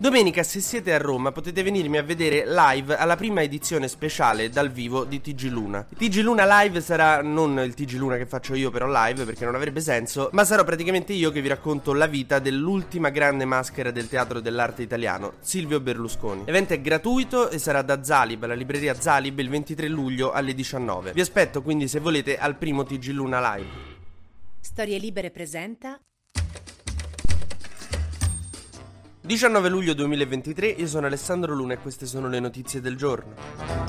Domenica, se siete a Roma, potete venirmi a vedere live alla prima edizione speciale dal vivo di TG Luna. TG Luna live sarà non il TG Luna che faccio io però live perché non avrebbe senso, ma sarò praticamente io che vi racconto la vita dell'ultima grande maschera del teatro dell'arte italiano, Silvio Berlusconi. L'evento è gratuito e sarà da Zalib, alla libreria Zalib, il 23 luglio alle 19. Vi aspetto quindi se volete al primo TG Luna live. Storie Libere presenta 19 luglio 2023, io sono Alessandro Luna e queste sono le notizie del giorno.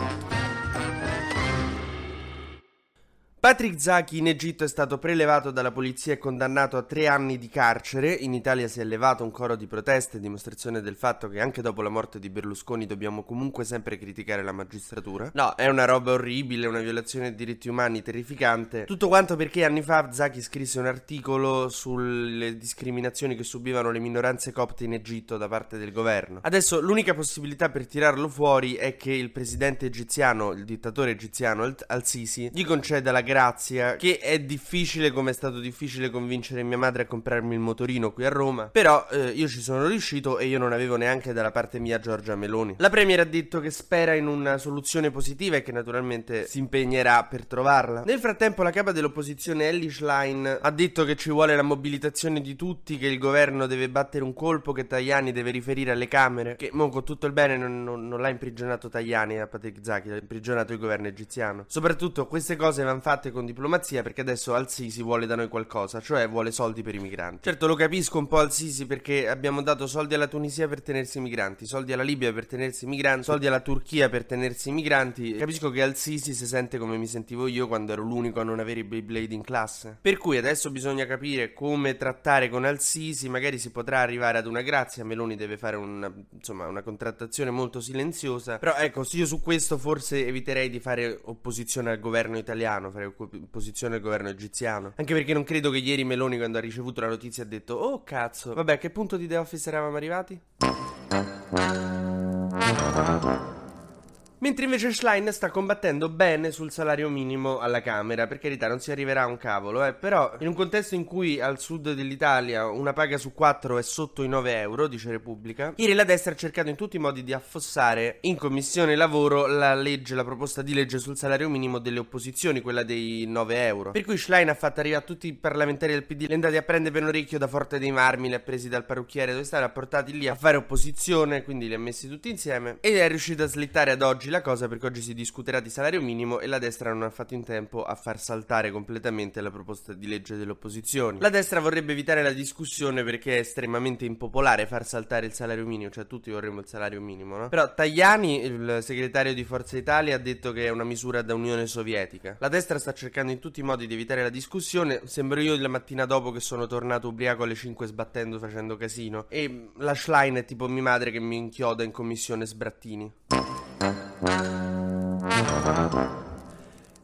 Patrick Zaki in Egitto è stato prelevato dalla polizia e condannato a tre anni di carcere. In Italia si è levato un coro di proteste, dimostrazione del fatto che anche dopo la morte di Berlusconi dobbiamo comunque sempre criticare la magistratura. No, è una roba orribile, una violazione dei diritti umani terrificante. Tutto quanto perché anni fa Zaki scrisse un articolo sulle discriminazioni che subivano le minoranze copte in Egitto da parte del governo. Adesso l'unica possibilità per tirarlo fuori è che il presidente egiziano, il dittatore egiziano Al-Sisi, gli conceda la grazia che è difficile come è stato difficile convincere mia madre a comprarmi il motorino qui a Roma. Però eh, io ci sono riuscito e io non avevo neanche dalla parte mia Giorgia Meloni. La Premier ha detto che spera in una soluzione positiva e che naturalmente si impegnerà per trovarla. Nel frattempo la capa dell'opposizione Ellie Schlein ha detto che ci vuole la mobilitazione di tutti che il governo deve battere un colpo che Tajani deve riferire alle Camere che mo con tutto il bene non, non, non l'ha imprigionato Tajani a Patrick Zaki l'ha imprigionato il governo egiziano. Soprattutto queste cose vanno fatte fatte con diplomazia perché adesso Al-Sisi vuole da noi qualcosa, cioè vuole soldi per i migranti. Certo lo capisco un po' Al-Sisi perché abbiamo dato soldi alla Tunisia per tenersi i migranti, soldi alla Libia per tenersi i migranti, soldi alla Turchia per tenersi i migranti. Capisco che Al-Sisi si sente come mi sentivo io quando ero l'unico a non avere i Beyblade in classe. Per cui adesso bisogna capire come trattare con Al-Sisi, magari si potrà arrivare ad una grazia, Meloni deve fare una, insomma, una contrattazione molto silenziosa, però ecco, io su questo forse eviterei di fare opposizione al governo italiano, fare posizione del governo egiziano. Anche perché non credo che ieri Meloni, quando ha ricevuto la notizia, ha detto: Oh cazzo, vabbè, a che punto di The Office eravamo arrivati? Mentre invece Schlein sta combattendo bene sul salario minimo alla Camera, per carità non si arriverà a un cavolo, eh, però in un contesto in cui al sud dell'Italia una paga su quattro è sotto i 9 euro, dice Repubblica, ieri la destra ha cercato in tutti i modi di affossare in commissione lavoro la legge, la proposta di legge sul salario minimo delle opposizioni, quella dei 9 euro. Per cui Schlein ha fatto arrivare a tutti i parlamentari del PD, li è andati a prendere per un orecchio da Forte dei Marmi, li ha presi dal parrucchiere dove stavano, ha portati lì a fare opposizione, quindi li ha messi tutti insieme ed è riuscito a slittare ad oggi la cosa perché oggi si discuterà di salario minimo e la destra non ha fatto in tempo a far saltare completamente la proposta di legge delle opposizioni. La destra vorrebbe evitare la discussione perché è estremamente impopolare far saltare il salario minimo, cioè tutti vorremmo il salario minimo, no? Però Tajani, il segretario di Forza Italia, ha detto che è una misura da Unione Sovietica. La destra sta cercando in tutti i modi di evitare la discussione, sembro io la mattina dopo che sono tornato ubriaco alle 5 sbattendo facendo casino e la Schlein è tipo mia madre che mi inchioda in commissione sbrattini. ¡Gracias!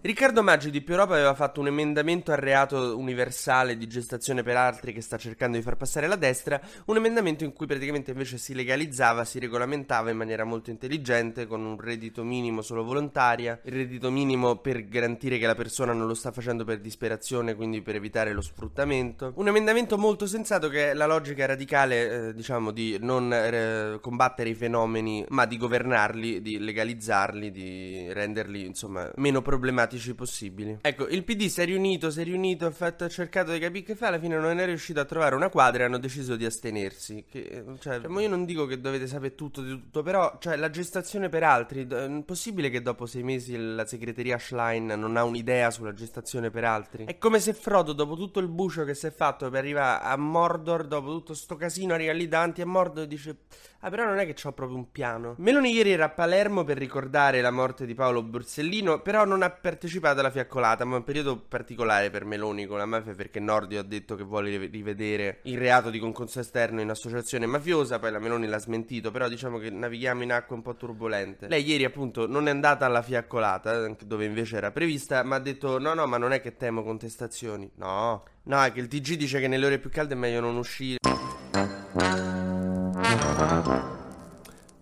Riccardo Maggi di Più Europa aveva fatto un emendamento al reato universale di gestazione per altri che sta cercando di far passare la destra, un emendamento in cui praticamente invece si legalizzava, si regolamentava in maniera molto intelligente con un reddito minimo solo volontaria, il reddito minimo per garantire che la persona non lo sta facendo per disperazione, quindi per evitare lo sfruttamento. Un emendamento molto sensato che è la logica radicale, eh, diciamo, di non eh, combattere i fenomeni, ma di governarli, di legalizzarli, di renderli, insomma, meno problematici pratici possibili. Ecco, il PD si è riunito, si è riunito, ha, fatto, ha cercato di capire che fa, alla fine non è riuscito a trovare una quadra e hanno deciso di astenersi. Che, cioè, cioè io non dico che dovete sapere tutto di tutto, però, cioè, la gestazione per altri, è possibile che dopo sei mesi la segreteria Schlein non ha un'idea sulla gestazione per altri? È come se Frodo, dopo tutto il bucio che si è fatto per arrivare a Mordor, dopo tutto sto casino, arriva lì davanti a Mordor e dice... Ah, però non è che ho proprio un piano. Meloni ieri era a Palermo per ricordare la morte di Paolo Borsellino, però non ha partecipato alla fiaccolata, ma è un periodo particolare per Meloni con la mafia perché Nordio ha detto che vuole rivedere il reato di concorso esterno in associazione mafiosa, poi la Meloni l'ha smentito, però diciamo che navighiamo in acque un po' turbolente. Lei ieri appunto non è andata alla fiaccolata, dove invece era prevista, ma ha detto no no, ma non è che temo contestazioni. No, no, è che il TG dice che nelle ore più calde è meglio non uscire.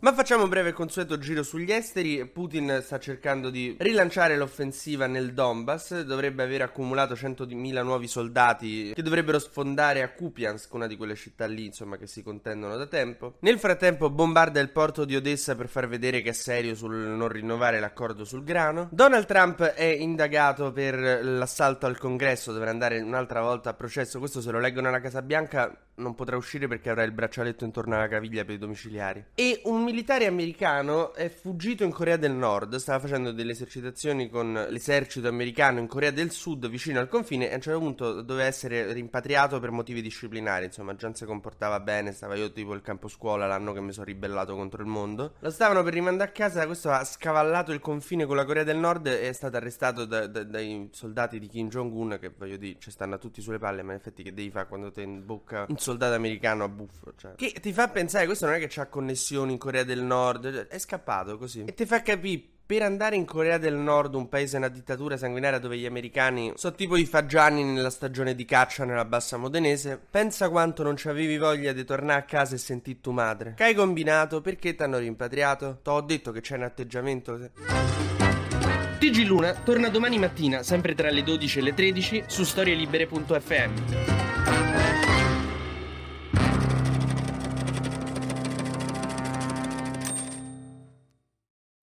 Ma facciamo un breve consueto giro sugli esteri. Putin sta cercando di rilanciare l'offensiva nel Donbass, dovrebbe aver accumulato 100.000 nuovi soldati che dovrebbero sfondare a Kupiansk, una di quelle città lì, insomma, che si contendono da tempo. Nel frattempo bombarda il porto di Odessa per far vedere che è serio sul non rinnovare l'accordo sul grano. Donald Trump è indagato per l'assalto al congresso, dovrà andare un'altra volta a processo. Questo se lo leggono alla Casa Bianca non potrà uscire perché avrà il braccialetto intorno alla caviglia per i domiciliari. E un militare americano è fuggito in Corea del Nord, stava facendo delle esercitazioni con l'esercito americano in Corea del Sud vicino al confine e a un certo punto doveva essere rimpatriato per motivi disciplinari, insomma già non si comportava bene, stava io tipo il campo scuola l'anno che mi sono ribellato contro il mondo. Lo stavano per rimandare a casa, questo ha scavallato il confine con la Corea del Nord e è stato arrestato da, da, dai soldati di Kim Jong-un che voglio dire ci stanno tutti sulle palle, ma in effetti che devi fare quando ti in bocca un soldato americano a buffo, cioè. Che ti fa pensare, questo non è che ha connessioni in Corea del Nord, è scappato così. E ti fa capire per andare in Corea del Nord, un paese una dittatura sanguinaria dove gli americani sono tipo i fagiani nella stagione di caccia nella bassa modenese, pensa quanto non ci avevi voglia di tornare a casa e sentire tua madre. Che hai combinato? Perché ti hanno rimpatriato? T'ho detto che c'è un atteggiamento... TG Luna torna domani mattina, sempre tra le 12 e le 13, su storielibere.fm.